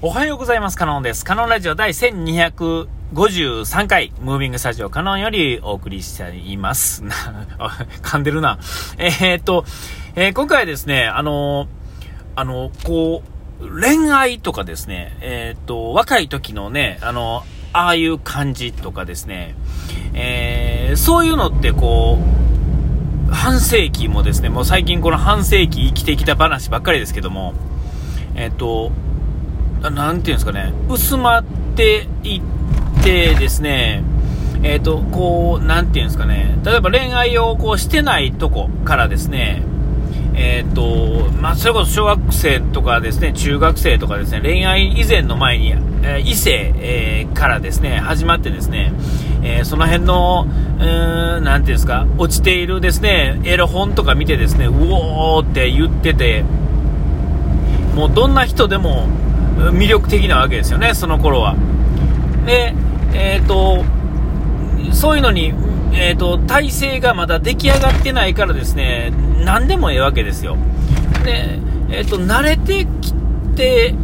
おはようございます。カノンです。カノンラジオ第1253回、ムービングスタジオカノンよりお送りしています。噛んでるな。えー、っと、えー、今回はですね、あのあの、こう、恋愛とかですね、え、っと、若い時のね、あの、ああいう感じとかですね、え、そういうのってこう、半世紀もですね、もう最近この半世紀生きてきた話ばっかりですけども、えっと、なんていうんですかね、薄まっていってですね、えっ、ー、と、こう、なんていうんですかね、例えば恋愛をこうしてないとこからですね、えっ、ー、と、まあ、それこそ小学生とかですね、中学生とかですね、恋愛以前の前に、えー、異性、えー、からですね、始まってですね、えその辺の、うーん、なんていうんですか、落ちているですね、エロ本とか見てですね、うおーって言ってて、もうどんな人でも、魅力的なわけですよね、その頃は。で、えっ、ー、と、そういうのに、えっ、ー、と、体制がまだ出来上がってないからですね、何でもええわけですよ。で、えっ、ー、と、慣れてきて、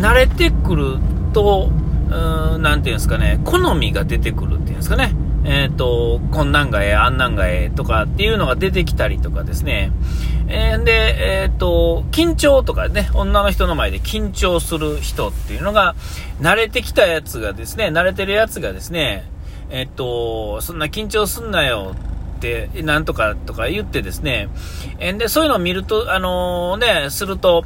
慣れてくると、うーん、なていうんですかね、好みが出てくるっていうんですかね。えっ、ー、と、こんなんがええ、あんなんがええとかっていうのが出てきたりとかですね。えー、で、えっ、ー、と、緊張とかね、女の人の前で緊張する人っていうのが、慣れてきたやつがですね、慣れてるやつがですね、えっ、と、そんな緊張すんなよって、なんとかとか言ってですね、えで、そういうのを見ると、あのね、すると、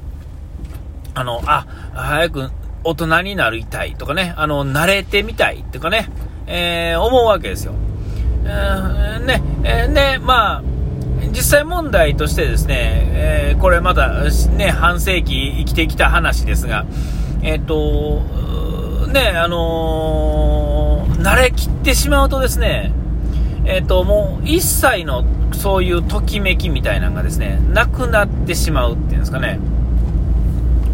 あの、あ、早く大人になりたいとかね、あの、慣れてみたいっていうかね、えー、思うわけですよ。えー、ね、で、まあ、実際問題としてですね、えー、これまだね、半世紀生きてきた話ですが、えっ、ー、と、ね、あのー、慣れきってしまうとですね、えっ、と、もう一切のそういうときめきみたいなのがですね、なくなってしまうっていうんですかね。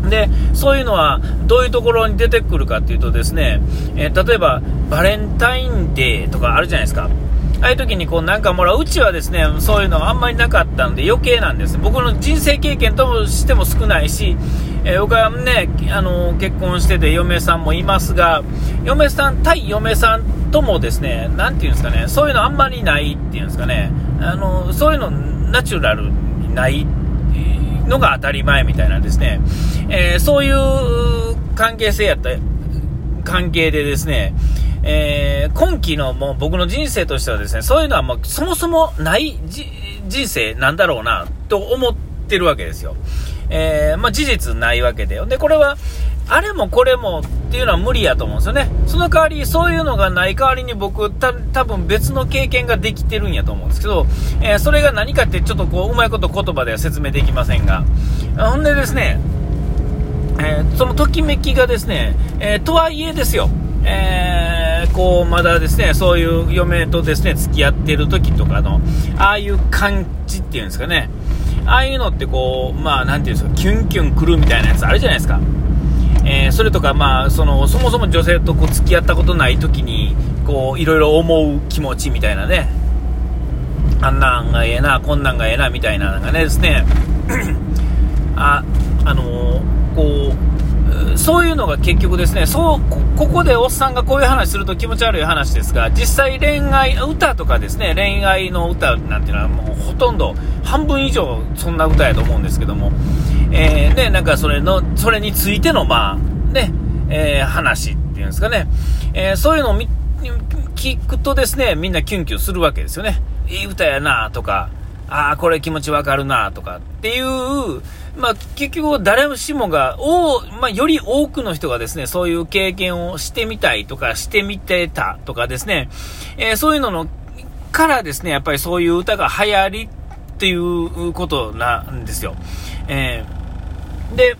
で、そういうのはどういうところに出てくるかっていうとですね、えー、例えばバレンタインデーとかあるじゃないですか。ああいう時にこうなんかもらう、うちはですね、そういうのあんまりなかったんで余計なんです。僕の人生経験としても少ないし、えー、僕はね、あの結婚してて嫁さんもいますが、嫁さん、対嫁さんともですね、なんていうんですかね、そういうのあんまりないっていうんですかね、あのそういうのナチュラルにないのが当たり前みたいなんですね。えー、そういう関係性やった関係でですね、えー、今期のもう僕の人生としてはですね、そういうのはもうそもそもない人生なんだろうなと思ってるわけですよ。えー、まあ、事実ないわけで。で、これは、あれもこれもっていうのは無理やと思うんですよね。その代わり、そういうのがない代わりに僕、た多分別の経験ができてるんやと思うんですけど、えー、それが何かってちょっとこう、うまいこと言葉では説明できませんが、ほんでですね、えー、そのときめきがですね、えー、とはいえですよ、えー、こう、まだですね、そういう嫁とですね、付き合ってる時とかの、ああいう感じっていうんですかね、ああいうのってこう、まあ、なんていうんですか、キュンキュン来るみたいなやつあるじゃないですか。えー、それとか、まあ、その、そもそも女性とこう付き合ったことない時に、こう、いろいろ思う気持ちみたいなね、あんなんがええな、こんなんがええな、みたいなのがねですね、あ、あのー、こう、そういうのが結局ですね、そうここでおっさんがこういう話すると気持ち悪い話ですが、実際恋愛、歌とかですね、恋愛の歌なんていうのはもうほとんど半分以上そんな歌やと思うんですけども、えー、で、なんかそれの、それについての、まあ、ね、えー、話っていうんですかね、えー、そういうのを聞くとですね、みんなキュンキュンするわけですよね。いい歌やなとか、ああ、これ気持ちわかるなとかっていう、まあ、結局誰しもが、おまあ、より多くの人がですね、そういう経験をしてみたいとか、してみてたとかですね、えー、そういうのの、からですね、やっぱりそういう歌が流行りっていうことなんですよ。えー、で、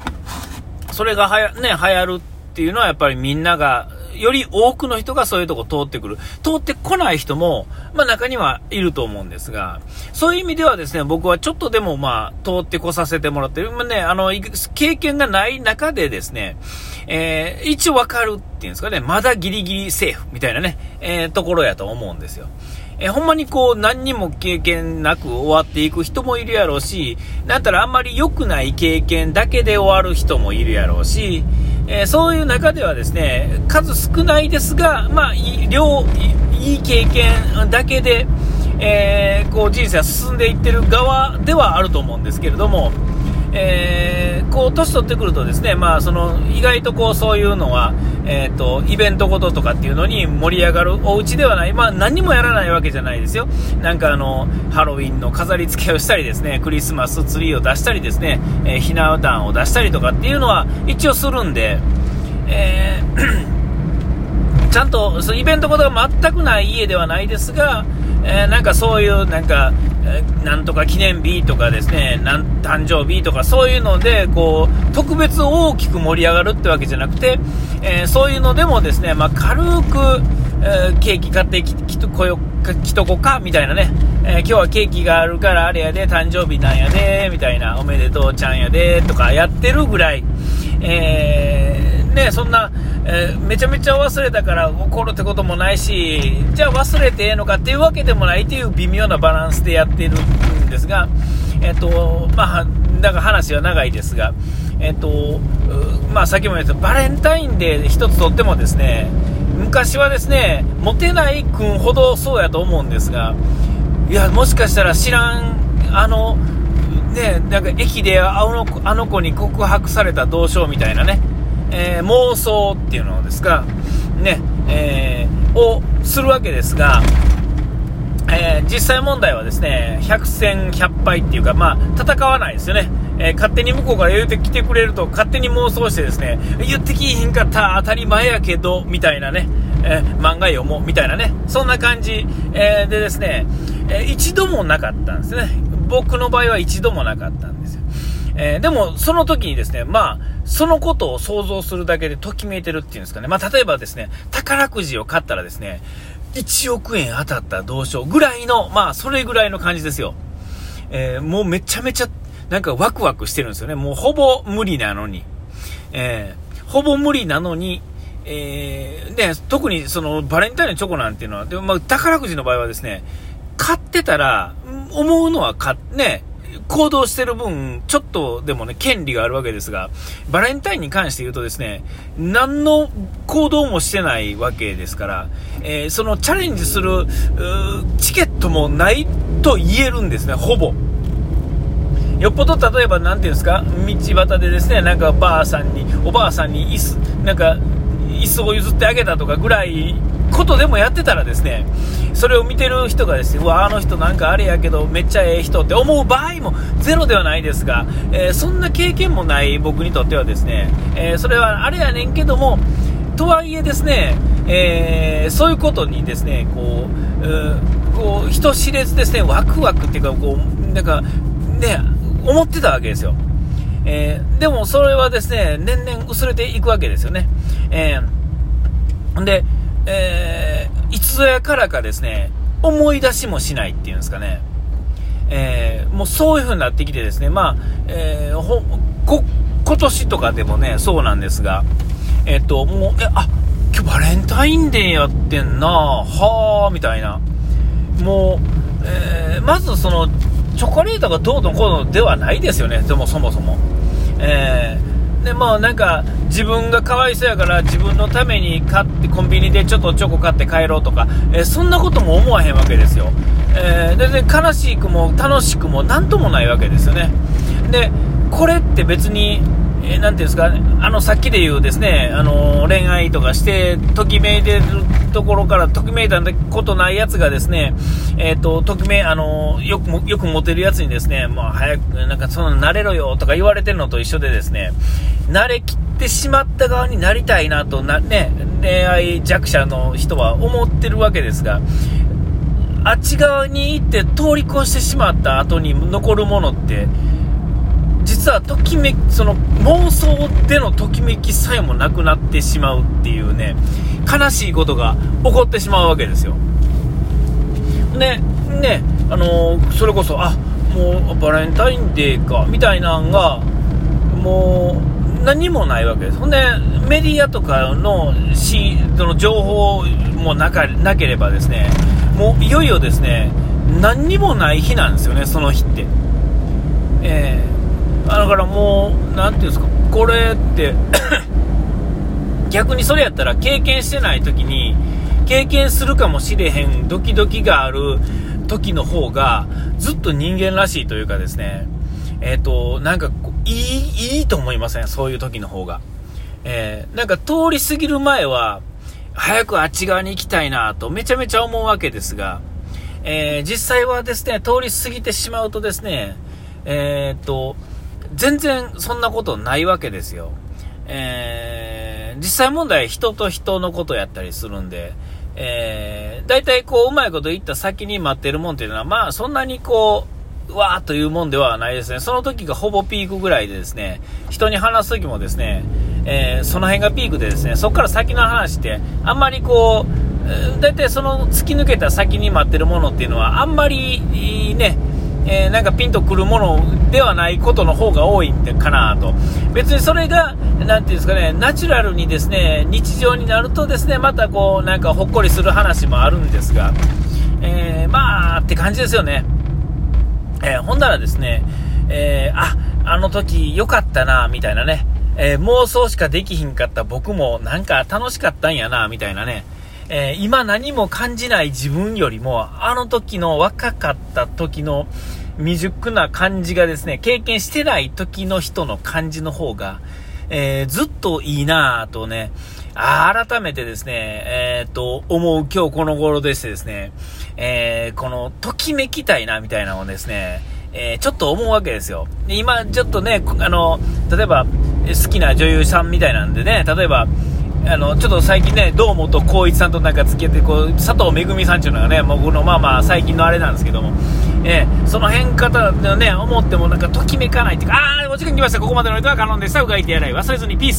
それがはや、ね、流行るっていうのはやっぱりみんながより多くの人がそういうとこ通ってくる。通ってこない人も、まあ中にはいると思うんですが、そういう意味ではですね、僕はちょっとでもまあ通ってこさせてもらってる。まあね、あの、経験がない中でですね、えー、一応わかるっていうんですかね、まだギリギリセーフみたいなね、えー、ところやと思うんですよ。えほんまにこう何にも経験なく終わっていく人もいるやろうし、なんたらあんまり良くない経験だけで終わる人もいるやろうし、えー、そういう中ではですね、数少ないですが、まあ、量、いい経験だけで、えー、こう人生は進んでいってる側ではあると思うんですけれども、えー、こう年取ってくるとですね、まあ、その意外とこうそういうのは、えーと、イベントごととかっていうのに盛り上がるお家ではない、まあ、何もやらないわけじゃないですよ、なんかあのハロウィンの飾り付けをしたりですねクリスマスツリーを出したりですね、えー、ひな壇を出したりとかっていうのは一応するんで、えー、ちゃんとそのイベントごとが全くない家ではないですが、えー、なんかそういうなんかなんとか記念日とかですね、なん誕生日とかそういうので、こう、特別大きく盛り上がるってわけじゃなくて、えー、そういうのでもですね、まあ、軽く、えー、ケーキ買ってききとこよきとこかみたいなね、えー、今日はケーキがあるからあれやで、誕生日なんやで、みたいな、おめでとうちゃんやで、とかやってるぐらい、えー、ね、そんな、えー、めちゃめちゃ忘れたから怒るってこともないし、じゃあ忘れてええのかっていうわけでもないっていう微妙なバランスでやってるんですが、えっ、と、まあ、だから話は長いですが、えっ、と、まあ、さっきも言ったバレンタインデー1つとってもですね、昔はですね、モテない君ほどそうやと思うんですが、いや、もしかしたら知らん、あの、ね、なんか駅であのあの子に告白された同賞みたいなね、えー、妄想っていうのですか、ね、えー、をするわけですが、えー、実際問題はですね、100戦100敗っていうか、まあ、戦わないですよね。えー、勝手に向こうから言うてきてくれると、勝手に妄想してですね、言ってきひんかった当たり前やけど、みたいなね、えー、漫画読もう、みたいなね、そんな感じ、えでですね、え一度もなかったんですね。僕の場合は一度もなかったんですよ。えー、でも、その時にですね、まあ、そのことを想像するだけでときめいてるっていうんですかね。まあ、例えばですね、宝くじを買ったらですね、1億円当たった同賞ぐらいの、まあ、それぐらいの感じですよ。えー、もうめちゃめちゃ、なんかワクワクしてるんですよね。もうほぼ無理なのに。えー、ほぼ無理なのに、えー、で、特にそのバレンタインのチョコなんていうのは、でもまあ、宝くじの場合はですね、買ってたら、思うのは買ね、行動してる分、ちょっとでもね、権利があるわけですが、バレンタインに関して言うとですね、何の行動もしてないわけですから、えー、そのチャレンジする、チケットもないと言えるんですね、ほぼ。よっぽど例えば、なんていうんですか、道端でですね、なんかばあさんに、おばあさんに椅子、なんか、椅子を譲ってあげたとかぐらいことでもやってたらですね、それを見てる人がですね、うわ、あの人なんかあれやけど、めっちゃええ人って思う場合もゼロではないですが、えー、そんな経験もない僕にとってはですね、えー、それはあれやねんけども、とはいえですね、えー、そういうことにですね、こう、うこう人知れずですね、ワクワクっていうか、こう、なんか、ね、思ってたわけですよ。えー、でもそれはですね、年々薄れていくわけですよね。えー、で、えー、いつぞやからかですね、思い出しもしないっていうんですかね。えー、もうそういう風になってきてですね、まあ、えー、今年とかでもね、そうなんですが、えっ、と、もう、え、あ、今日バレンタインデーやってんなはあ、みたいな。もう、えー、まずその、チョコレートがどうのこうのではないですよね、でもそもそも。えーでまあなんか自分がかわいそうやから自分のために買ってコンビニでちょっとチョコ買って帰ろうとか、えー、そんなことも思わへんわけですよ、えー、で悲しくも楽しくも何ともないわけですよね。でこれって別にえー、ていうんですか、あの、さっきで言うですね、あの、恋愛とかして、ときめいてるところから、ときめいたことないやつがですね、えっ、ー、と、ときめ、あの、よく、よくモテるやつにですね、もう早く、なんかその、慣れろよとか言われてるのと一緒でですね、慣れきってしまった側になりたいなとな、ね、恋愛弱者の人は思ってるわけですが、あっち側に行って通り越してしまった後に残るものって、実はときめき、その妄想でのときめきさえもなくなってしまうっていうね、悲しいことが起こってしまうわけですよ。ね、ね、あのー、それこそ、あ、もうバレンタインデーか、みたいなんが、もう、何もないわけです。ほんで、メディアとかのし、その情報もなかなければですね、もういよいよですね、何にもない日なんですよね、その日って。えー、だからもう、なんていうんですか、これって 逆にそれやったら経験してない時に、経験するかもしれへんドキドキがある時の方が、ずっと人間らしいというかですね、えっ、ー、と、なんかいい、いいと思いません？そういう時の方が。えー、なんか通り過ぎる前は、早くあっち側に行きたいなとめちゃめちゃ思うわけですが、えー、実際はですね、通り過ぎてしまうとですね、えー、っと、全然そんなことないわけですよ。えー、実際問題人と人のことやったりするんで、えー、大体こう、うまいこと言った先に待ってるもんっていうのは、まあ、そんなにこう、わーというもんではないですね。その時がほぼピークぐらいでですね、人に話す時もですね、えー、その辺がピークでですね、そこから先の話って、あんまりこう、大体その突き抜けた先に待ってるものっていうのは、あんまりね、えー、なんかピンとくるものではないことの方が多いんでかなと。別にそれが、なんていうんですかね、ナチュラルにですね、日常になるとですね、またこう、なんかほっこりする話もあるんですが、えー、まあ、って感じですよね。えー、ほんならですね、え、あ、あの時良かったな、みたいなね、え、妄想しかできひんかった僕もなんか楽しかったんやな、みたいなね、えー、今何も感じない自分よりも、あの時の若かった時の未熟な感じがですね、経験してない時の人の感じの方が、えー、ずっといいなぁとね、改めてですね、えー、と、思う今日この頃でしてですね、えー、この、ときめきたいな、みたいなのをですね、えー、ちょっと思うわけですよ。で今、ちょっとね、あの、例えば、好きな女優さんみたいなんでね、例えば、あの、ちょっと最近ね、堂本光一さんとなんか付き合って、こう、佐藤恵さんっていうのがね、僕のまあまあ最近のあれなんですけども、えー、その辺方のね、思ってもなんかときめかないっていうか、あー、お時間来ました。ここまでの人は可能でした。うがいてやらい忘れずにピース。